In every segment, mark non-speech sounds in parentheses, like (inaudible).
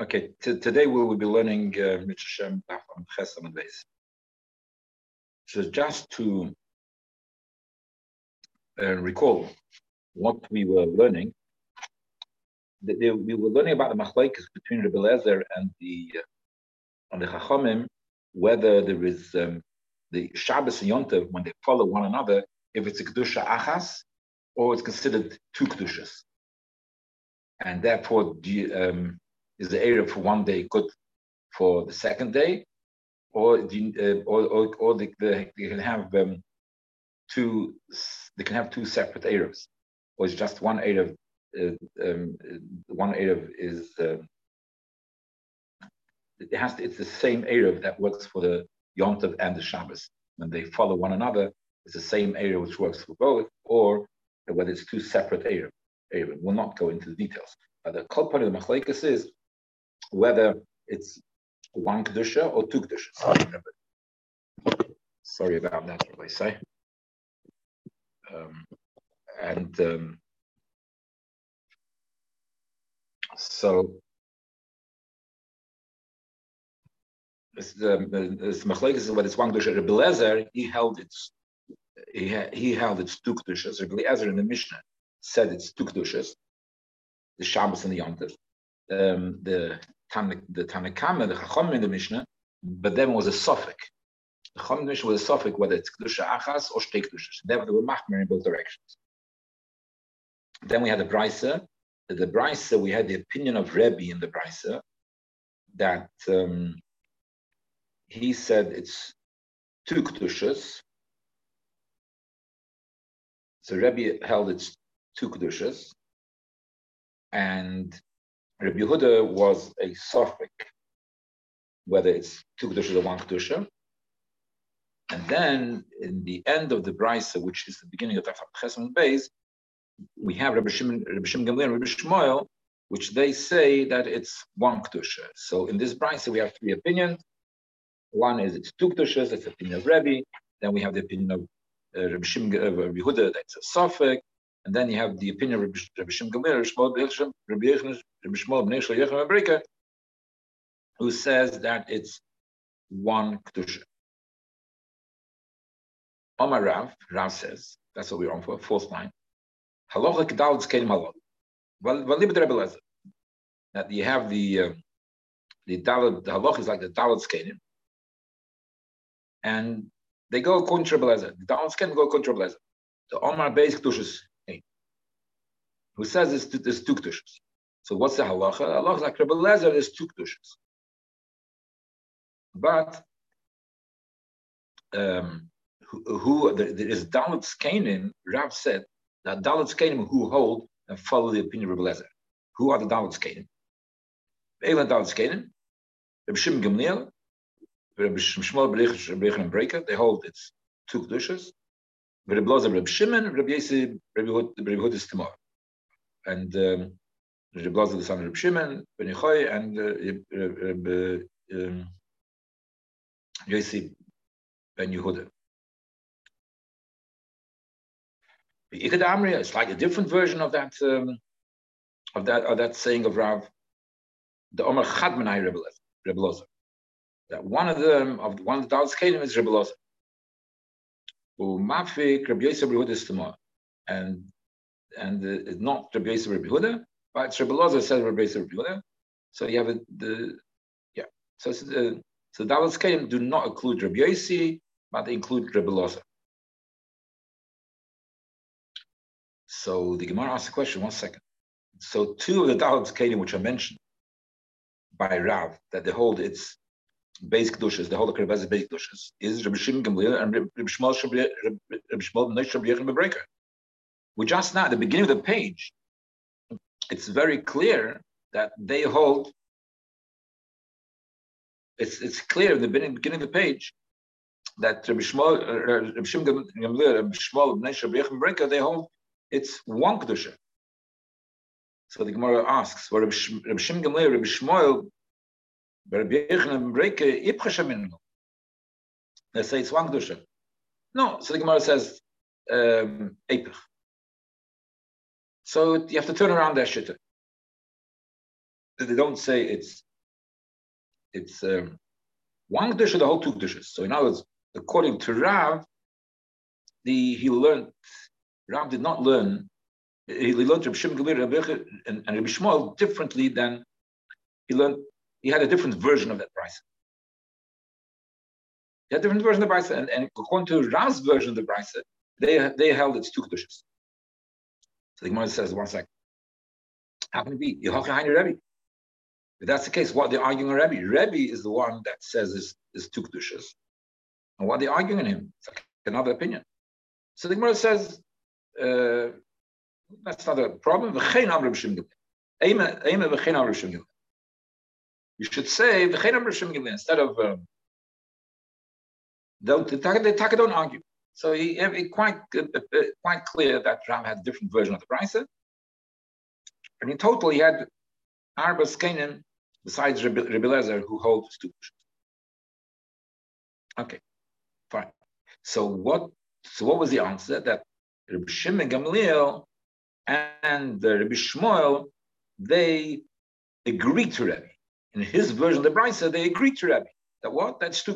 Okay, T- today we will be learning uh, Mitzvah Chesam and Beis. So just to uh, recall what we were learning, we were learning about the machlekes between Rebbe Lezer and the uh, and the Chachamim, whether there is um, the Shabbos and Yontav when they follow one another, if it's a kedusha achas or it's considered two kedushas, and therefore um, is the area for one day good for the second day, or uh, or, or, or they, they, can have um, two they can have two separate areas, or it's just one area. Uh, um, one area is uh, it has to, it's the same area that works for the Yom Tov and the Shabbos. When they follow one another, it's the same area which works for both, or whether it's two separate areas. Area. We'll not go into the details. But the core part of the machlekes is whether it's one kedusha or two kedushas. Sorry about that, what I say. Um, and um, so this um, machlekes what it's one kedusha. Rebbe Lezer, he held it's he, he held it's two kedushas. Rebbe Lezer in the Mishnah said it's two kedushas, the Shabbos and the Yom Um, the the Tanna Kamma, the Chacham in the Mishnah, but then was a suffix. The Chacham in the Mishnah was a suffix, whether it's Kedusha Achas or Shtei Kedusha. They were Machmer in both directions. Then we had the Brisa. The Brisa, we had the opinion of Rebbe in the Brisa that um, he said it's two Kedushas. So Rebbe held it's two Kedushas. And Rabbi Yehuda was a suffix, whether it's two kedusha or one kedusha. And then in the end of the brisa, which is the beginning of the Chesed Beis, we have Rabbi Shimon, Rabbi Shimon Gamliel and Rabbi Shmuel, which they say that it's one kedusha. So in this brisa, we have three opinions. One is it's two kedushas, that's the opinion of Rabbi. Then we have the opinion of uh, Rabbi Shimon uh, Rabbi Yehuda, that's a suffix. And then you have the opinion of Rabbi Shimon Gamliel, Rabbi Shmuel, who says that it's one kedusha. Omar Rav, Rav says, that's what we're on for, fourth line. Halacha kedal tzkenim halal. Well, well, Rebbe Lezer. That you have the uh, the dalet, the halach is like the dalet skenim, and they go according to Rebbe Lezer. The dalet skenim go according to Rebbe Lezer. The Omar Beis kedushas who says it's, there's two kedushas. So what's the halacha? halacha is like Rebbe Lezer, there's two kedushas. But um, who, who there is Dalit Skanim, Rav said that Dalit Skanim who hold and follow the opinion of Rabbi Lezer. Who are the Dalit Skanim? Eilan Dalit Skanim, Rebbe Shimon Gamliel, Rebbe Shmuel Berich and Breaker, they hold it's two kedushas. Rebbe Lezer, Rebbe Shimon, Rebbe Yesi, Rebbe Hud is tomorrow and um, Reb Blazer the son of Reb Shimon, Ben Yechoy, and uh, Reb um, Yossi Ben Yehuda. The Ikad Amriya is like a different version of that um, of that of that saying of Rav, the Omer Chadmanai Reb Lozer. That one of them of one of the Dallas Kedim is Reb Lozer. Umafik Reb Yosef Yehuda is and and it's not Rabbi Yisrael Rabbi Huda, but Rabbi Loza says Rabbi Yisrael Rabbi Huda. So you have a, the yeah. So uh, the so Dalas Kayim do not include Rabbi Yossi, but they include Rabbi Loza. So the Gemara asks a question. One second. So two of the Dalas Kayim which are mentioned by Rav that they hold its basic dushas, the whole of Rebbe's basic dushas, is Rabbi Shimon Gamliel and Rabbi Shmuel Rabbi Shmuel Neish Rabbi Yechon Breaker we just now at the beginning of the page, it's very clear that they hold. It's it's clear in the beginning, of the page that Rabbi Shmuel, uh, Rabbi Shimon Gamliel, Rabbi Shmuel, Bnei they hold it's one kedusha. So the Gemara asks, "Well, Rabbi Shimon Gamliel, Rabbi Shmuel, Rabbi Yechon Breka, Ipcha They say it's one kedusha. No, so the Gemara says um, so you have to turn around that shit. they don't say it's it's um, one dish or the whole two dishes. So in other words, according to Rav, the he learned Rav did not learn. He learned Rabbi Shimon and, and Rabbi Shmuel differently than he learned. He had a different version of that price. He had a different version of the price, and, and according to Rav's version of the price, they they held it's two dishes. So the Gemara says, one second. How can it be? Rebbe. If that's the case, what they're arguing on Rebbe? Rebbe is the one that says is, is two kedushes. And what they're arguing on him? It's like another opinion. So the Gemara says, uh, that's not a problem. You should say instead of um, don't they the don't argue. So he, he quite uh, uh, quite clear that Ram had a different version of the Brisa. And in total, he had Arba Skanim besides Rabbi Lezer who holds two Okay, fine. So what? So what was the answer? That Rabbi Shimon Gamliel and uh, Rabbi Shmuel they agreed to Rabbi. In his version of the Brisa, they agreed to Rabbi. That what? That's two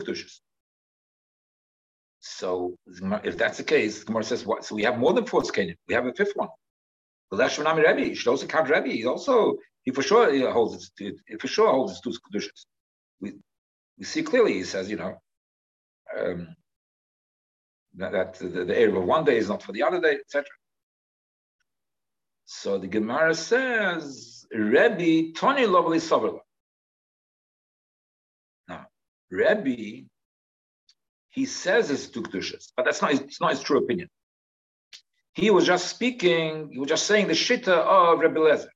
So if that's the case, Gemara says what? So we have more than four skanim. We have a fifth one. Well, that's Shanami Rebbe. He should also count Rebbe. He also he for sure he holds it. He for sure holds his two conditions. We we see clearly. He says, you know, um, that, that the, the of one day is not for the other day, etc. So the Gemara says, Rebbe Tony Lovely Soverla. Now, Rebbe, he says it's two kedushas, but that's not it's not his true opinion. He was just speaking, he was just saying the shitta of Rebbe Lezer.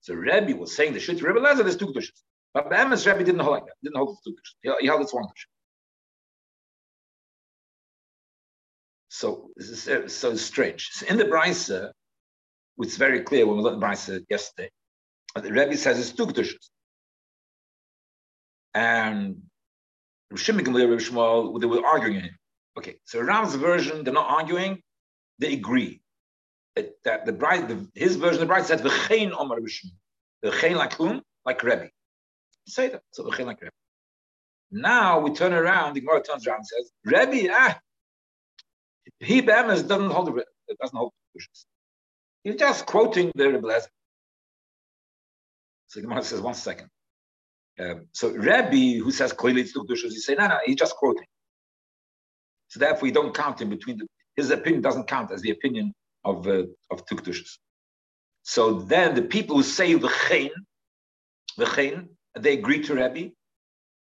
So Rebbe was saying the shitta of Rebbe Lezer, there's two kedushas. But the Emes Rebbe didn't hold like that, didn't hold two kedushas. He, he held it one kedusha. So this is uh, so strange. So in the Brisa, it's very clear when we looked at the Brisa yesterday, uh, the Rebbe says it's two kedushas. And Shmuel, they were arguing. Okay, so Ram's version, they're not arguing, they agree that, that the bride, the, his version the bride said v'chein omar b'shim, v'chein like whom? Like Rebbe. Say that. So v'chein like Rebbe. Now we turn around. The Gemara turns around and says, Rebbe, ah, he be'emes doesn't hold the doesn't hold the He's just quoting the Rebbe. So the Gemara says, one second. Um, so Rabbi, who says it's Tukdushas, he say, no, no, he's just quoting. So therefore, we don't count him between the his opinion doesn't count as the opinion of uh, of Tuktushas. So then the people who say the chain, they agree to Rabbi,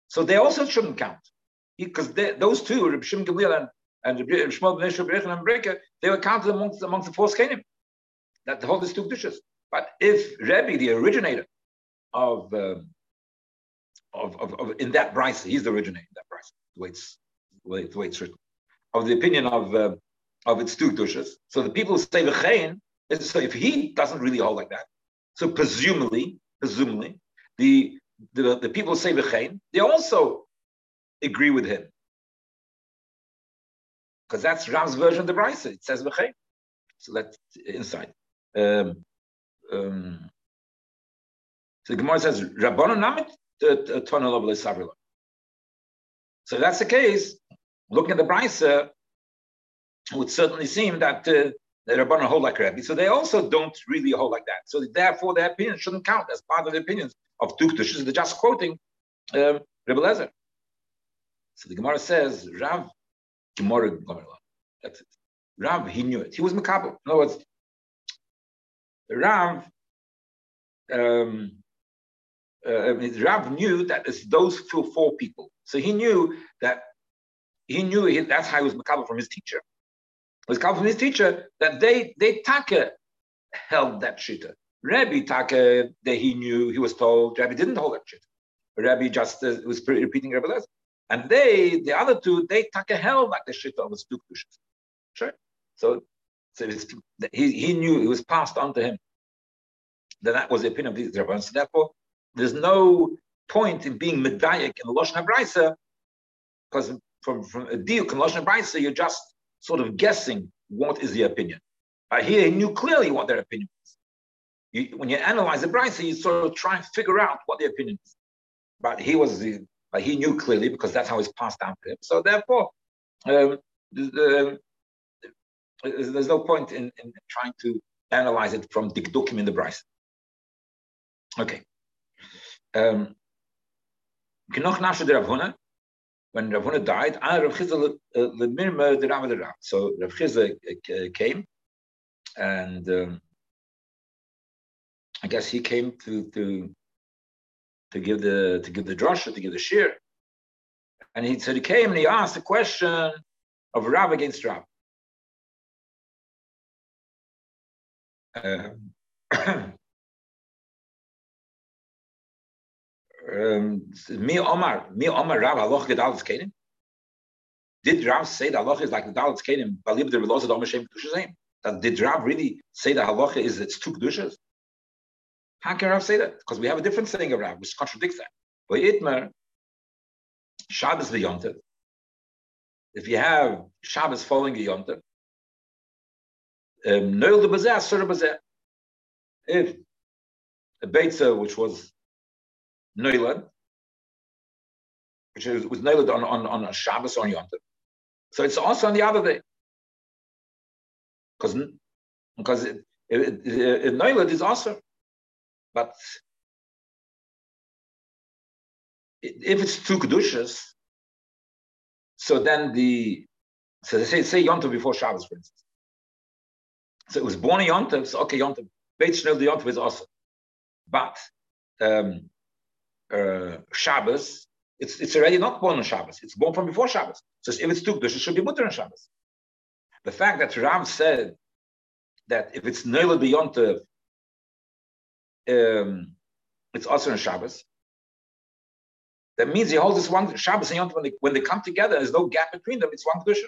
so they also shouldn't count because those two, Rabbi Shimon Gamliel and and Rabbi Shmuel ben Yisrael and Breka, they were counted amongst amongst the four skenim that the whole is Tuktushas. But if Rabbi, the originator of, um, of, of, of, in that price, he's the originator in that price, the way it's, the way it's written, of the opinion of uh, of its two dushas. So the people who say v'chein, so if he doesn't really hold like that, so presumably, presumably, the the, the people who say v'chein, they also agree with him. Because that's Ram's version of the Brisa. It says v'chein. So that's inside. Um, um, so the Gemara says, Rabbanon namit tunnel of So if that's the case, looking at the Brisa, it would certainly seem that uh, the Rabbanon hold like Rabbi. So they also don't really hold like that. So therefore, their opinion shouldn't count as part of the opinions of Tuktush. They're just quoting um, Rebbe Lezer. So the Gemara says, Rav, Gemara, that's it. Rav, he knew it. He was Makabel. In other words, Rav, um, uh, Rav knew that it's those four people. So he knew that he knew he, that's how he was Makabel from his teacher was come from his teacher that they they taka held that shita. Rabbi taka that he knew he was told Rabbi didn't hold that shita. Rabbi just uh, was repeating Rabbi Les. And they, the other two, they taka held like the shita of the two Sure. So, so he, he knew it was passed on to him that that was the opinion of these rabbis. So therefore, there's no point in being medayik in the Lashon HaBraisa, because from, from a deal in Lashon HaBraisa, you're just sort of guessing what is the opinion. Uh, here he knew clearly what their opinion was. you, when you analyze the Brisa, you sort of try and figure out what the opinion is. But he was the, but he knew clearly because that's how it's passed down to him. So therefore, um, the, there's no point in, in, trying to analyze it from dikdukim in the Brisa. Okay. Um, Genoch Nasha Ravuna, when Ravuna died, Rav lemirma the Rav the Rav. So Rav Chizah uh, came, and um, I guess he came to to to give the to give the drasha to give the shir, and he said he came and he asked the question of Rav against Rav. Um, (clears throat) me Omar, me Omar Rav Aloch Gedalis Kenim. Did Rav say that halacha is like the Dalit Kenim? Balib the Velosa Dom Hashem That did Rav really say that halacha is it's two kedushas? How can Rav say that? Because we have a different saying of Rav, which contradicts that. But Itmer, Shabbos v'yontev. If you have Shabbos following yontev, um, noil the bazeh, asur. If a beitza which was noilad, which is, was noilad on, on, on a Shabbos on yontev, so it's also on the other day. Because because it, is also but if it's two kedushas, so then the so they say say yontav before Shabbos, for instance. So it was born a yontav. So okay, yontav. Beit Shnei the yontav is also, but um, uh, Shabbos, it's it's already not born on Shabbos. It's born from before Shabbos. So if it's two it should be mutter on Shabbos. The fact that Ram said that if it's Neila Beyontav um, it's also on Shabbos. That means he holds this one Shabbos and when they, when they come together, there's no gap between them. It's one kedusha.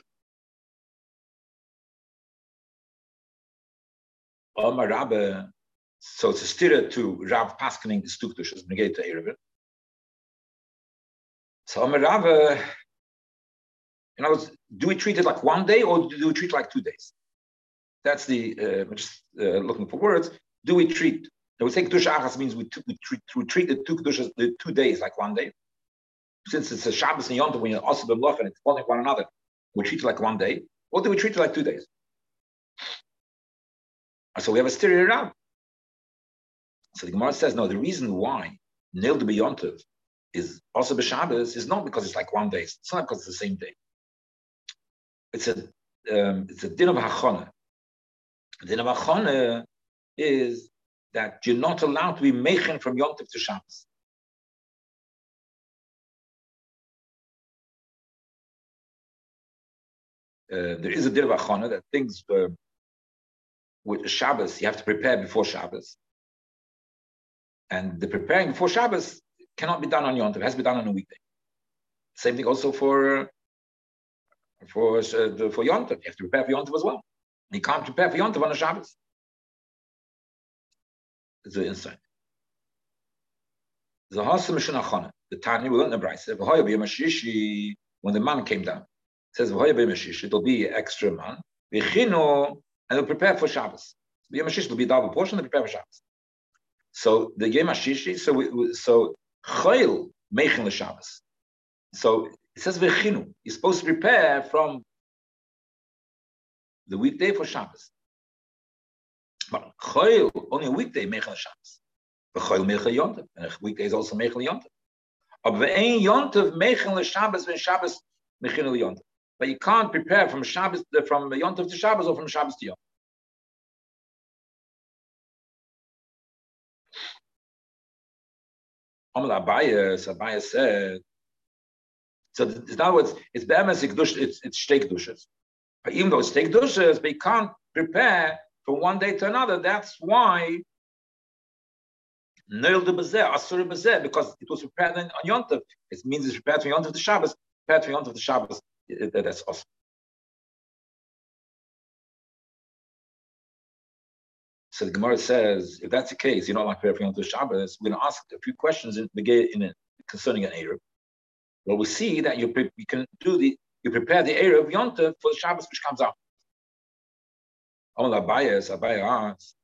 Omar Rabbe, so it's a stira to Rav Paskening the two kedushas, negate to Erevin. So Omar Rabbe, in other words, do we treat it like one day or do we treat like two days? That's the uh, just uh, looking for words. Do we treat I would say Kedusha Achas means we, we, treat, we treat the two Kedushas, the two days like one day. Since it's a Shabbos and Yom Tov, when you're also B'mloch and it's following one another, we treat it like one day. Or do we treat it like two days? So we have a stereo around. So the Gemara says, no, the reason why Nil de B'Yontov is also B'Shabbos is not because it's like one day. It's not because it's the same day. It's a um, it's a din of hachana. Din of hachana is that you're not allowed to be mechen from Yom Tov to Shabbos. Uh, there is a din of achana that things uh, with Shabbos you have to prepare before Shabbos, and the preparing before Shabbos cannot be done on Yom Tov; it has to be done on a weekday. Same thing also for for uh, for Yom Tov; you have to prepare for Yom Tov as well. You can't prepare for Yom Tov on a Shabbos the insight. The Hasim Mishnah the Tanya, we learned in the when the man came down, says, it'll be extra man, and they'll prepare for Shabbos. The Yom will be double portion, they prepare for Shabbos. So the Yom Hashishi, so we, so Chayil Mechin the Shabbos. So it says Vechinu. You're supposed to prepare from the weekday for Shabbos. But Choil, only a weekday, Mechel Shabbos. But Choil Mechel Yontev. And a weekday is also Mechel Yontev. Aber ein Yontev Mechel Shabbos, when Shabbos Mechel Yontev. But you can't prepare from Shabbos, from Yontev to Shabbos or from Shabbos to Yontev. Amal Abaye, Abaye said, so in other words, it's be'emes it's it's dushas. But even though it's steak dushas, but you can't prepare from one day to another. That's why Neil de Bezeh, Asur Bezeh, because it was prepared on Yontav. It means it's prepared from Yontav to Shabbos, prepared from Yontav to Shabbos. That's awesome. So the Gemara says, if that's the case, you know, like from Yontav Shabbos, we're going to ask a few questions in, in, in concerning an Arab. Well, we see that you, you can do the, you prepare the Arab Yontav for the Shabbos which comes out. Amal Abayas, Abaye asks,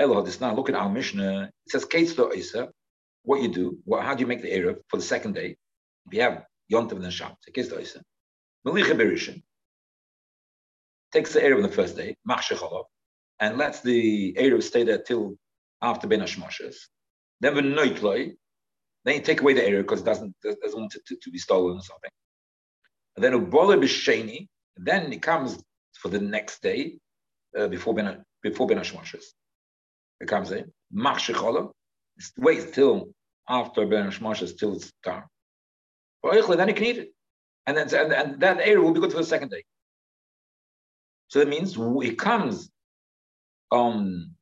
Elohad now look at our Mishnah. It says Kates to Isa. What you do? What, how do you make the Erev for the second day? If you have Yontav and then Shabbos, Kates to Isa. Melicha Berishin takes the Erev on the first day, Machshecholov, and lets the Erev stay there till after Ben Hashmoshes. Then the Noitloi, then you take away the Erev because it doesn't, doesn't want it to, to, be stolen or something. And then Ubola B'Sheni, then it comes for the next day uh, before Ben before Ben Hashmoshes. It comes in Machshecholov, wait till after Ben Hashmoshes till it's time. Then you can eat it. And then and, and that area will be good for the second day. So that means it comes on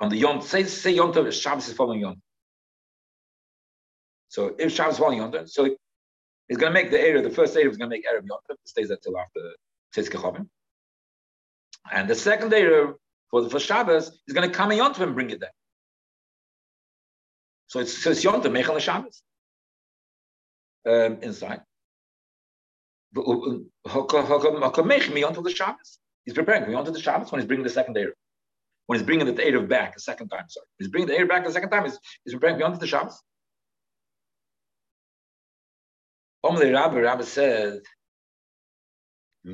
on the Yom. Say say Yom Tov Shabbos is following Yom. So if Shabbos is following Yom, so it's going to make the area. The first area is going to make Erev Yom Tov. It stays there till after Tzitz Kechavim. And the second area for the for Shabbos is going to come in Yom Tov and bring it there. So it's so it's Yom Tov Mechal Shabbos um, inside. How come me onto the Shabbos? He's preparing the Shabbos when he's bringing the second day. When he's bringing the Erev back a second time, sorry. He's bringing the Erev back a second time, he's, he's preparing onto the Shabbos. Omle Rabbi, Rabbi said, Do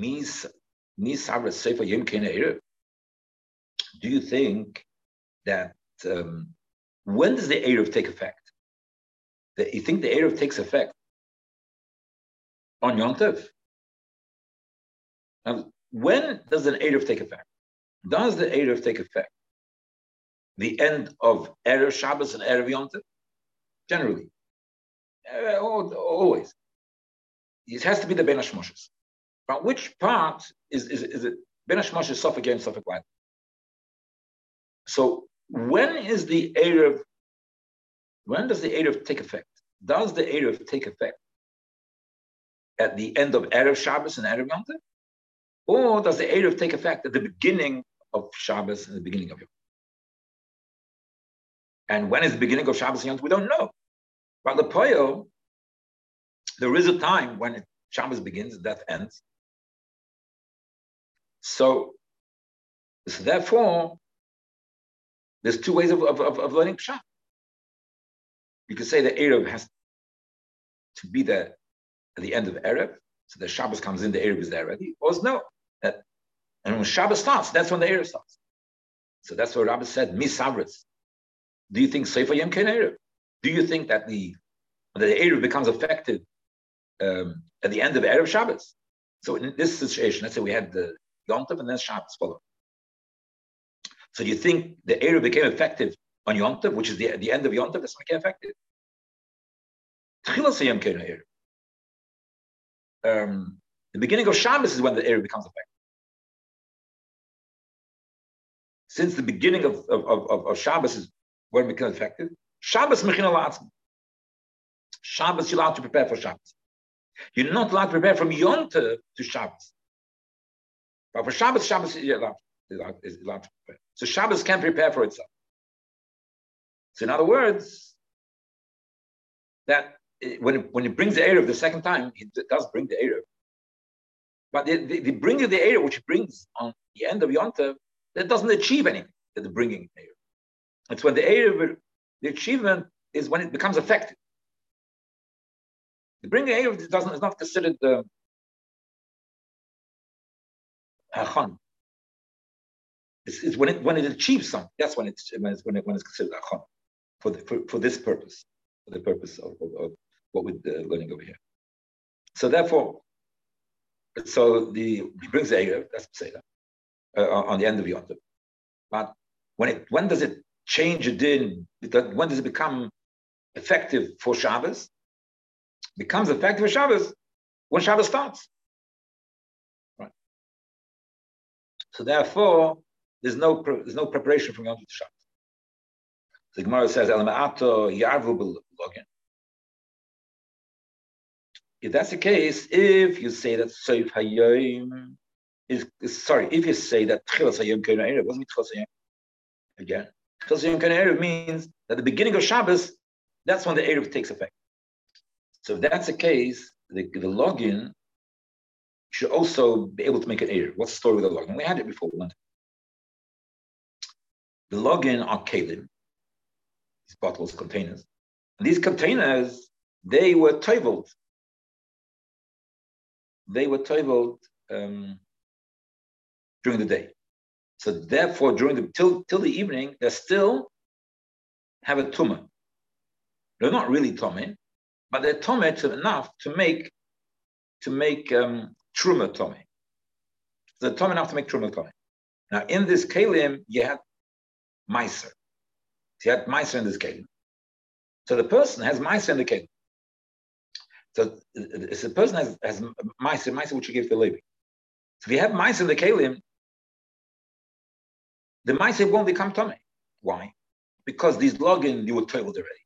you think that um, when does the Erev take effect? That you think the Erev takes effect on Yom Tov? When does an Erev take effect? Does the Erev take effect? The end of Erev Shabbos and Erev Yom Tov? Generally. Uh, always. It has to be the Ben. But which part is, is, is it? Ben Hashmoshes, Suffolk and Suffolk. So when is the Erev, when does the Erev take effect? Does the Erev take effect at the end of Erev Shabbos and Erev Yom Tov? Or does the Erev take effect at the beginning of Shabbos and the beginning of Yom And when is the beginning of Shabbos and Yom We don't know. But the Poyo, there is a time when Shabbos begins, death ends. So, so therefore, there's two ways of, of, of learning Pshat. You could say the Erev has to be there at the end of Erev, so the Shabbos comes in, the Erev is there already, or no, and when Shabbos starts, that's when the Erev starts. So that's what Rabbi said, Misavritz. Do you think Sefer Yom Ken Erev? Do you think that the, that the Erev becomes effective um, at the end of Erev Shabbos? So in this situation, let's say we had the Yom Tov and then Shabbos follow. So do you think the Erev became effective on Yom Tov, which is the, the end of Yom Tov, that's when it became effective? Um, the beginning of Shabbos is when the Erev becomes effective. Since the beginning of, of, of, of Shabbos is when it becomes effective, Shabbos mechin alatzim. Shabbos you're allowed to prepare for Shabbos. You're not allowed to prepare from Yom to, to Shabbos. But for Shabbos, Shabbos is allowed, is allowed, to prepare. So Shabbos can prepare for itself. So in other words, that eh, when it, when it brings the Erev the second time, it does bring the Erev. But the, the, the bringing the Erev, which brings on the end of Yontav, that doesn't achieve anything, the bringing Erev. It's when the Erev, the achievement is when it becomes effective. The bringing Erev doesn't, is not considered the Hachon. It's, it's, when it when it achieves something. That's when it's when it's when, it, when it's considered Hachon for, the, for for this purpose, for the purpose of, of, of what we're uh, learning over here. So therefore, so the he brings the Erev, that's Pesach, uh, on the end of Yom Tov. But when it when does it change a din? When does it become effective for Shabbos? becomes effective for Shabbos when Shabbos starts. Right. So therefore, there's no there's no preparation from Yom Tov to Shabbos. The Gemara says. If that's the case, if you say that Seif Hayom is, sorry, if you say that wasn't? Again, Tchilas Hayom Erev means that the beginning of Shabbos, that's when the Erev takes effect. So if that's the case, the, the login should also be able to make an Erev. What's the story with the login? We had it before. The login are kalim, these bottles, containers. And these containers, they were toiveled. They were toiveled um, during the day. So therefore, during the till till the evening, they still have a tumor. They're not really tummy, but they're tummy enough to make to make um, truma tummy. So tummy enough to make truma tummy. Now, in this kalim, you had meiser. You had meiser in this kalim. So the person has meiser in the kalim. So if the person has, has meiser, meiser which you give to Levi. So if you have meiser in the kalim, the meiser won't become tummy. Why? Because these login you were told already.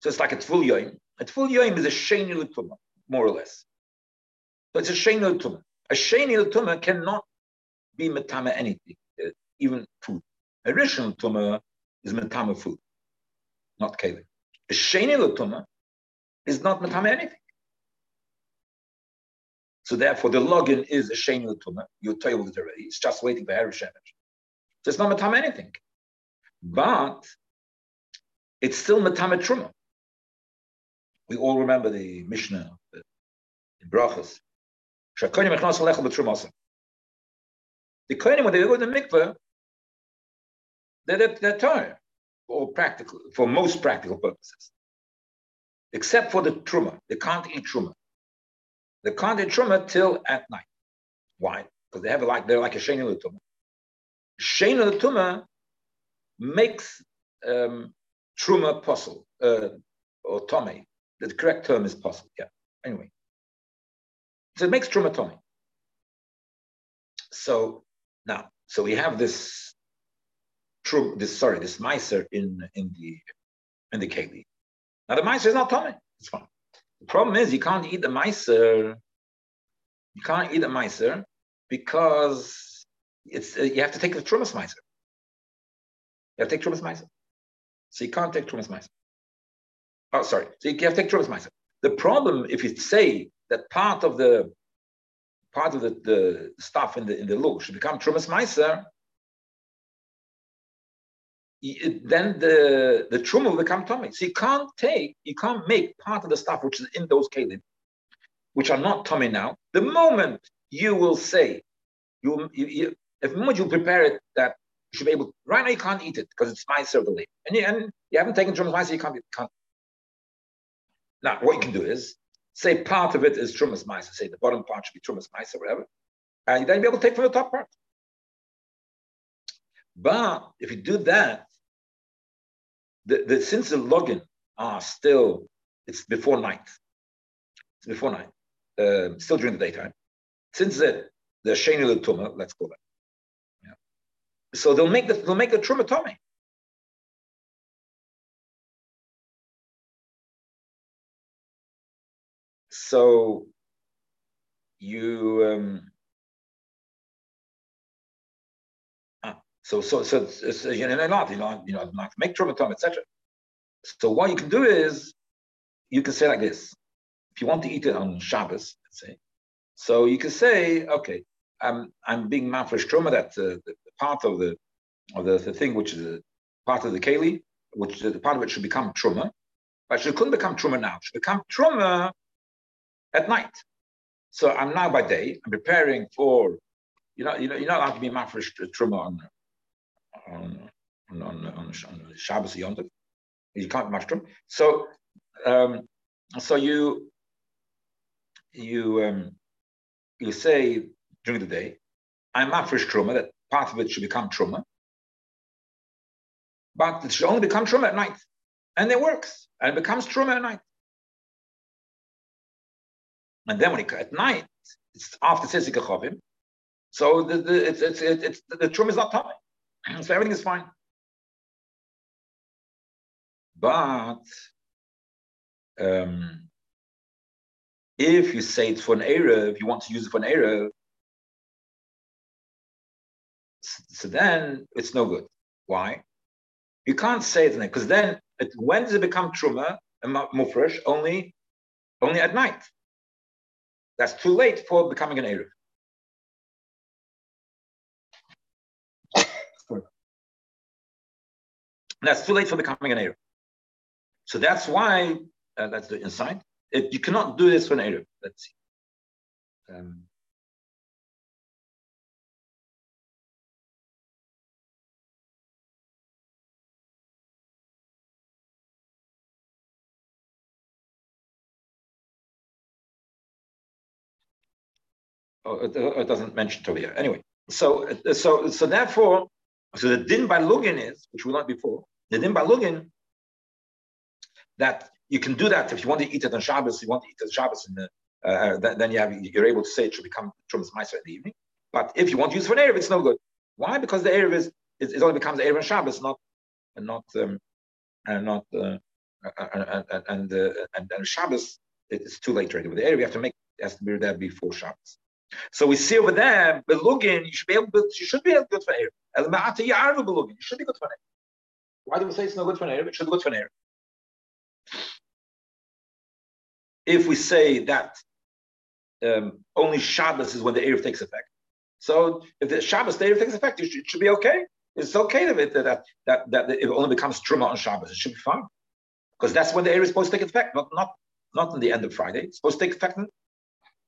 So it's like a full yoim. A full yoim is a sheni l'tuma, more or less. So it's a sheni l'tuma. A sheni l'tuma cannot be metama anything, uh, even food. A rishon tuma is metama food, not kelim. A sheni tuma is not metama anything. So therefore, the login is a sheni tuma. You told already. It's just waiting for Harish So it's not metama anything, but it's still metama truma. We all remember the Mishnah, in brachas. The Kohenim, when they go to the mikveh, they're, they're, they're tired for practical, for most practical purposes, except for the truma. They can't eat truma. They can't eat truma till at night. Why? Because they have like they're like a sheni l'tuma. Sheni l'tuma makes um, truma possible uh, or tome. The correct term is possible. Yeah. Anyway, so it makes truma tome. So now, so we have this true, this sorry, this miser in in the in the keli. Now the miser is not tummy. It's fine. The problem is you can't eat the miser. You can't eat the miser because it's uh, you have to take the trumas miser. You have to take trumas miser. So you can't take trumas miser. Oh, sorry. So you have to take trumas miser. The problem, if you say that part of the part of the, the stuff in the in the look should become Trumas Meiser, then the the truma will become tummy. So you can't take, you can't make part of the stuff which is in those kalim, which are not tummy now. The moment you will say, you, you, you if the moment you prepare it, that you should be able. To, Right now you can't eat it because it's meiser of and you, and you haven't taken trumas meiser, you can't, you can't. Now what you can do is say part of it is Trumas Maisa, say the bottom part should be Trumas Maisa, whatever, and then you'll be able to take from the top part. But if you do that, the, the since the login are still, it's before night. It's before night, uh, still during the daytime. Since the the Sheni let's call that. So they'll make the they'll make the Truma Tommy. So you um, ah, so so so, so you know not you know you know not make traumatom etc. So what you can do is you can say like this: if you want to eat it on Shabbos, let's say, so you can say, okay, I'm I'm being mafresh trauma that uh, part of the of the, the thing which is a part of the keli, which the part of it should become trauma, but she couldn't become trauma now. She become trauma at night. So I'm now by day, I'm preparing for, you know, you know, you're not allowed to be mafresh truma on on on, on, on, on Shabbos Yom You can't mushroom. So um, so you you um, you say during the day, I'm mafresh truma, that part of it should become truma. But it should only become truma at night. And it works. And it becomes truma at night. And then when it, at night, it's after Sisik Chavim. So the, the, it's, it's, it's, the trum is not coming. (clears throat) So everything is fine. But um, if you say it's for an if you want to use it for an error, so then it's no good. Why? You can't say it because then it, when does it become truma and mufresh? Only, only at night. That's too late for becoming an. And that's too late for becoming an Erev. So that's why, uh, that's the insight. It, you cannot do this for an Erev. Let's see. Um, oh, it, doesn't mention Tovia. Anyway, so so so therefore, so the din by lugin is, which we learned before, the din by lugin that you can do that if you want to eat it on Shabbos, you want to eat it on Shabbos, the, uh, uh then you have, you're able to say it should become Trumas Meiser in the evening. But if you want to use for an Erev, it's no good. Why? Because the Erev is, it, it only becomes Erev on Shabbos, not, and not, um, and not, uh, and, and, uh, and, and Shabbos, it's too late already. With the Erev, you have to make, it has to be there before Shabbos. So we see over there, Belugin, you should be able you should be good for Erev. El Belugin, you should be good for Erev. Why do we say it's not good for Erev? It should be good for Erev. If we say that um, only Shabbos is when the Erev takes effect, so if the Shabbos the Erev takes effect, it should, it should be okay. It's okay that, that, that, that it only becomes Truma on Shabbos. It should be fine. Because that's when the Erev is supposed to take effect, not, not, not in the end of Friday. It's supposed to take effect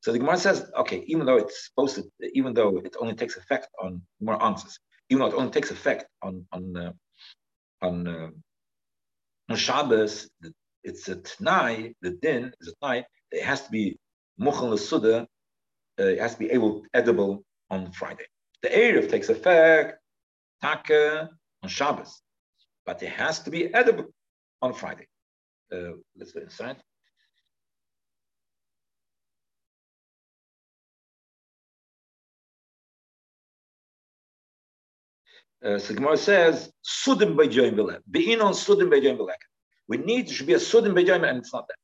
so the Gemara says, okay, even though it's supposed to, even though it only takes effect on more answers, even though it only takes effect on on uh, on, uh, on Shabbos, it's a tnai. The din is a tnai. It has to be muchal l'suda. Uh, it has to be able edible on Friday. The erev takes effect taka on Shabbos, but it has to be edible on Friday. Uh, let's go inside. Uh, says, Sudim Beijoim Bilek. Bein on Sudim Beijoim Bilek. We need, should be a Sudim Beijoim, and it's not that.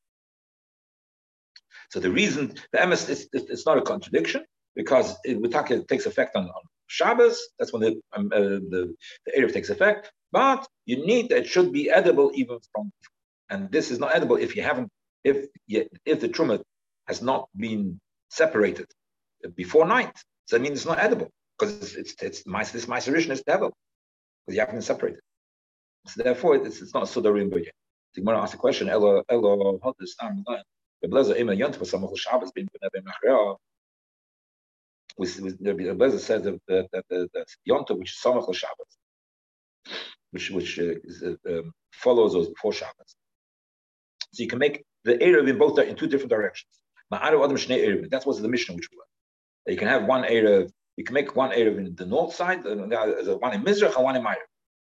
So the reason, the MS, is, it's not a contradiction, because it, it takes effect on, on Shabbos, that's when the, um, uh, the, the Erev takes effect, but you need, that it should be edible even from, and this is not edible if you haven't, if if the Truma has not been separated before night, so that means it's not edible because it's it's, it's this Meiserishin is tevel because you haven't separated. So therefore, it's, it's not Sudarim Boye. The Gemara asks a question. Elo Elo how this time the blazer ema yont for some Shabbos being been machreah. We the blazer says that that that, that yonta which is samach Shabbos, which which uh, is, uh, um, follows those before Shabbos. So you can make the erev in both in two different directions. That's what's the mission which we learn. You can have one erev you can make one Erev in the north side, the one in Mizrach and one in Meir.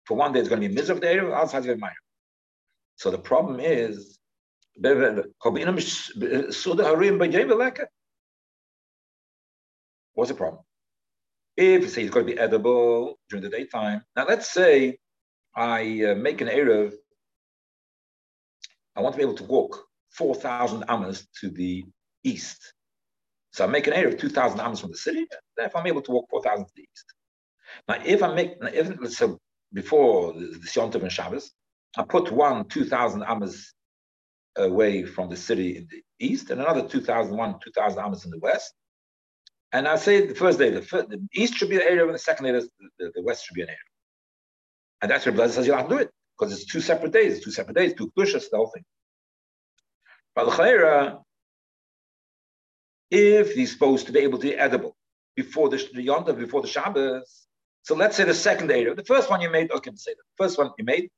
For one day it's going to be Mizrach the Erev, outside be Meir. So the problem is, what's the problem? If you say it's going to be edible during the daytime, now let's say I uh, make an Erev, I want to be able to walk 4,000 amas to the east. So I make an area of 2,000 amas from the city, if I'm able to walk 4,000 to the east. Now, if I make, if, so before the, the and Shabbos, I put one 2,000 amas away from the city in the east and another 2,000, one 2,000 amas in the west. And I say the first day, the, first, the east should be an area, and the second day, the, the, west should be an area. And that's where Blazer says you have to do it because it's two separate days, two separate days, two pushas, the whole thing. But the if he's supposed to be able to be edible before the, the Yonta, before the Shabbos. So let's say the second area. The first one you made, okay, say the first one you made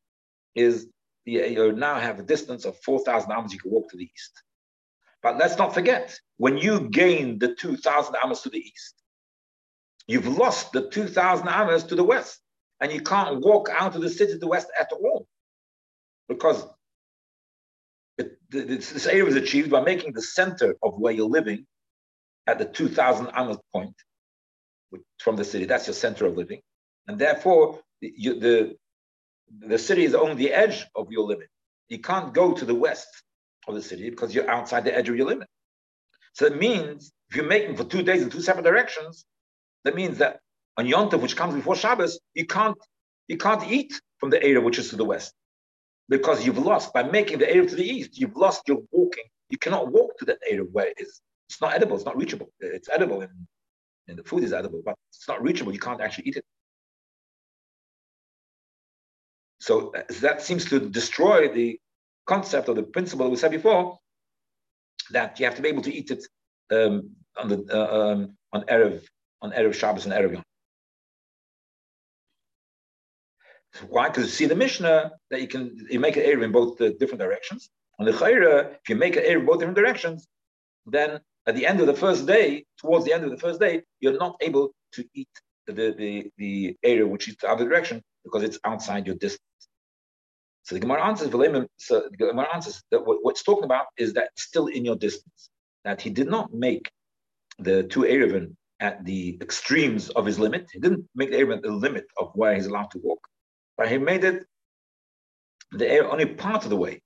is you, now have a distance of 4,000 amas you can walk to the east. But let's not forget, when you gain the 2,000 amas to the east, you've lost the 2,000 amas to the west. And you can't walk out of the city to the west at all. Because it, this area is achieved by making the center of where you're living at the 2,000 Amal point from the city. That's your center of living. And therefore, you, the, the city is only the edge of your limit. You can't go to the west of the city because you're outside the edge of your limit. So it means if you're making for two days in two separate directions, that means that on Yontav, which comes before Shabbos, you can't you can't eat from the area which is to the west because you've lost by making the area to the east. You've lost your walking. You cannot walk to that area where it is it's not edible. It's not reachable. It's edible and, and the food is edible, but it's not reachable. You can't actually eat it. So uh, that seems to destroy the concept or the principle we said before that you have to be able to eat it um, on the uh, um, on erev on erev Shabbos and erev Yom. Why? Because you see the Mishnah that you can you make an erev in both the different directions. On the Chayra, if you make an erev both different directions, then at the end of the first day, towards the end of the first day, you're not able to eat the the the area which is the other direction because it's outside your distance. So the Gemara answers, so the Gemara answers that what, what's talking about is that still in your distance, that he did not make the two Erevin at the extremes of his limit. He didn't make the Erevin the limit of where he's allowed to walk, but he made it the air only part of the way.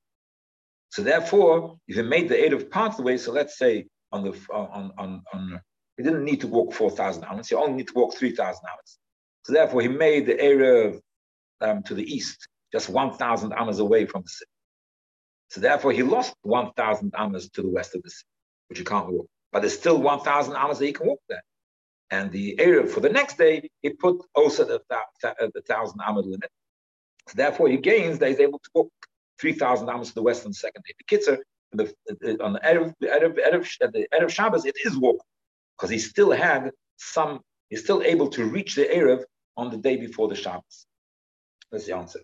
So therefore, if he made the Erev part of the way, so let's say on the on on on he didn't need to walk 4,000 hours. He only need to walk 3,000 hours. So therefore, he made the area um, to the east just 1,000 amas away from the city. So therefore, he lost 1,000 amas to the west of the city, which he can't walk. But there's still 1,000 amas that he can walk there. And the area for the next day, he put also the, the, the 1,000 amma limit. So therefore, he gains that he's able to walk 3,000 amas to the west on the second day. The Kitzer, the, on the Erev, Erev, Erev, the Erev Shabbos, it is walk because he still had some, he's still able to reach the Erev on the day before the Shabbos. That's the answer.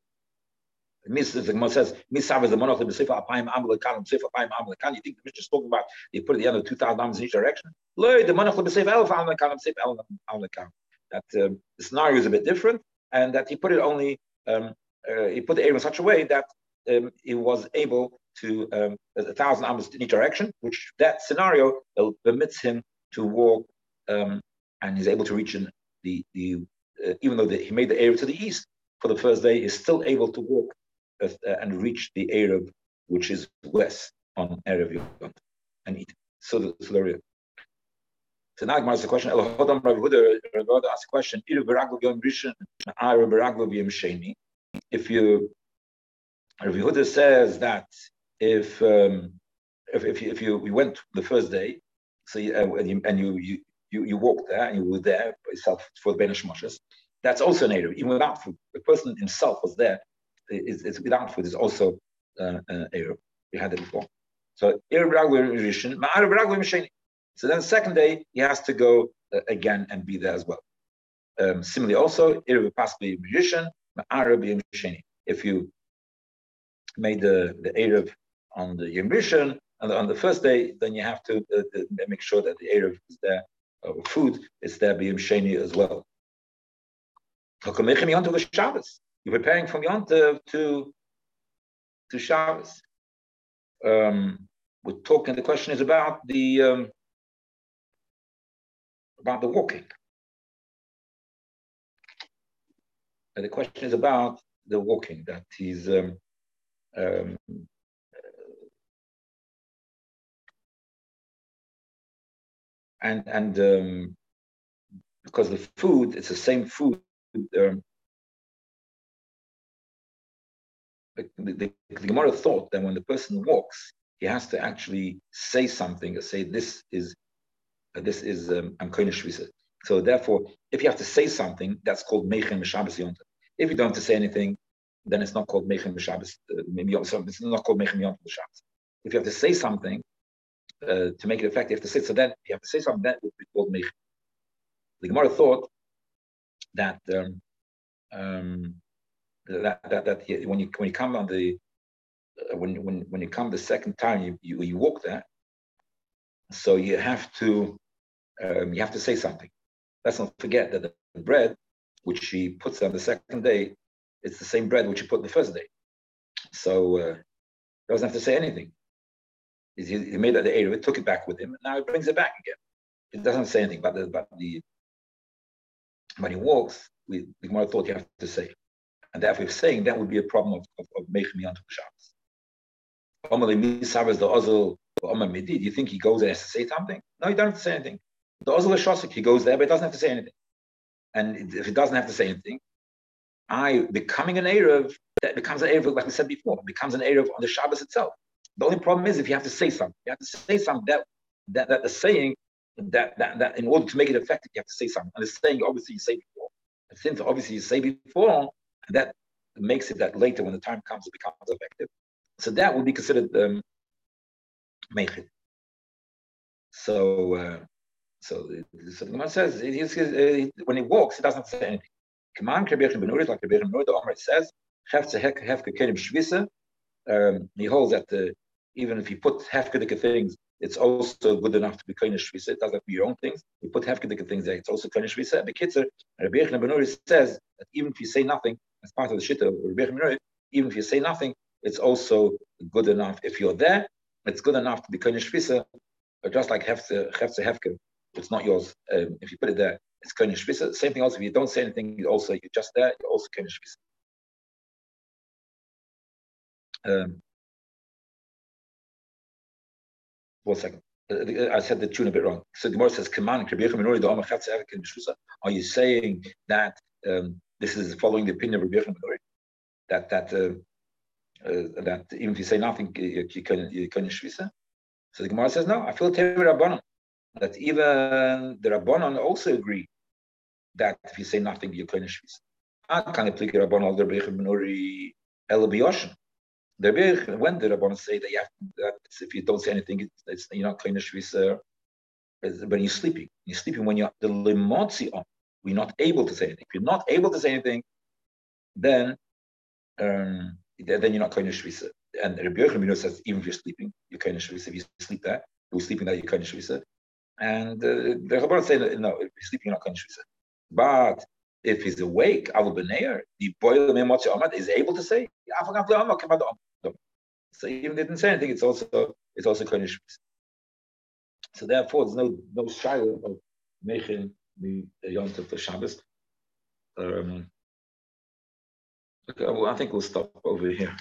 The Gemara says, "Misav is the monarch of the Apayim Amalekan, Sefer Apayim Amalekan." You think the Mishnah is talking about they put at the end of two thousand arms in each direction? Lo, the monarch of the Sefer Elf Amalekan, Sefer Amalekan. That um, the scenario is a bit different, and that he put it only um, uh, he put the area in such a way that um, he was able to um, a thousand arms in each direction, which that scenario permits him to walk, um, and he's able to reach in the the uh, even though the, he made the area to the east for the first day, he's still able to walk uh, and reach the Arab, which is west on Erev Yom, and eat. So the, the so now asks the question. Rav asks the question. If you, Rav Huda says that if um, if if you, if you we went the first day, so you, uh, and you and you, you you walked there and you were there yourself for the Moshes, that's also an area. Even without food, the person himself was there is, is without food is also uh, uh, Erev. We had it before. So So then the second day he has to go uh, again and be there as well. Um, similarly, also Erev possibly magician, If you made the the Erev on the Yom Rishon and on the first day, then you have to uh, uh make sure that the Erev is there, uh, food is there B'Yom Sheni as well. You're preparing from Yom to to Shabbos. Um, we're talking. The question is about the um, about the walking. And the question is about the walking that he's um, um, and and um, because the food it's the same food um, the, the, the Gemara thought that when the person walks, he has to actually say something, say this is uh, this is um, Amkoinish So therefore, if you have to say something, that's called Mechem Shabbos Yonta. If you don't have to say anything, then it's not called Mechem Shabbos. Uh, it's not called Mechem Yonta Shabbos. If you have to say something uh, to make it effective, you have to say so. Then you have to say something that would be called Mechem. The Gemara thought that um, um, that, that, that when you when you come on the uh, when when when you come the second time you you, you walk there, so you have to um, you have to say something. Let's not forget that the bread which she puts on the second day, it's the same bread which she put the first day. So uh, doesn't have to say anything. He, he made the area, took it back with him, and now he brings it back again. It doesn't say anything about the, about the when he walks, we, the Gemara thought you have to say. And therefore, if saying that would be a problem of, of, of Mechmi on Shabbos. The Ozil, Do you think he goes there to say something? No, he doesn't have to say anything. The Ozil Shosik, he goes there, but he doesn't have to say anything. And if he doesn't have to say anything, I becoming an Erev, that becomes an Erev, like we said before, becomes an Erev on the Shabbos itself. The only problem is if you have to say something, you have to say something that that, that the saying that, that that in order to make it effective, you have to say something. And the saying obviously you say before. And since obviously you say before, that makes it that later when the time comes it becomes effective. So that would be considered um, mechid. So, uh, so, so the Gemara says he, he, when he walks, he doesn't say anything. Command like the says. Um, he holds that uh, even if you put Hefke things, it's also good enough to be kind of shvisa. It doesn't have to be your own things. You put hefkedik things there, it's also kind of shvisa. The kitzer, Rabbi Yochanan Benuri says that even if you say nothing, as part of the shita of Rabbi Yochanan even if you say nothing, it's also good enough. If you're there, it's good enough to be kind shvisa. But just like hefze hefke, it's not yours. Um, if you put it there, it's kind shvisa. Same thing also. If you don't say anything, you also you're just there. You're also kind shvisa. Um, one second. Uh, I said the tune a bit wrong. So the Gemara says, Are you saying that um, this is following the opinion of Rabbi Yochanan That that uh, uh, that even if you say nothing, you, can you can shvisa. So the Gemara says, no. I feel Temer Rabbanon that even the Rabbanon also agree that if you say nothing, you can shvisa. I can't apply Rabbanon the Rabbi Yochanan El the Rebbe, when the Rabbanon say that, you have, that if you don't say anything, it's, it's you're not clean shvisa, when you're sleeping. You're sleeping when you're the limotzi on. We're not able to say anything. If you're not able to say anything, then um, then you're not clean shvisa. And Rabbi Yochanan says even if you're sleeping, you're clean shvisa. If you sleep there, you're sleeping there, you're clean shvisa. And uh, the Rabbanon say no, if you're sleeping, you're not clean shvisa. But if he's awake, Abu Beneir, the boy is able to say, so even didn't say anything, it's also it's also Kodesh. So therefore, there's no no shiloh of making the Yom Tov Shabbos. Um, okay, well, I think we'll stop over here.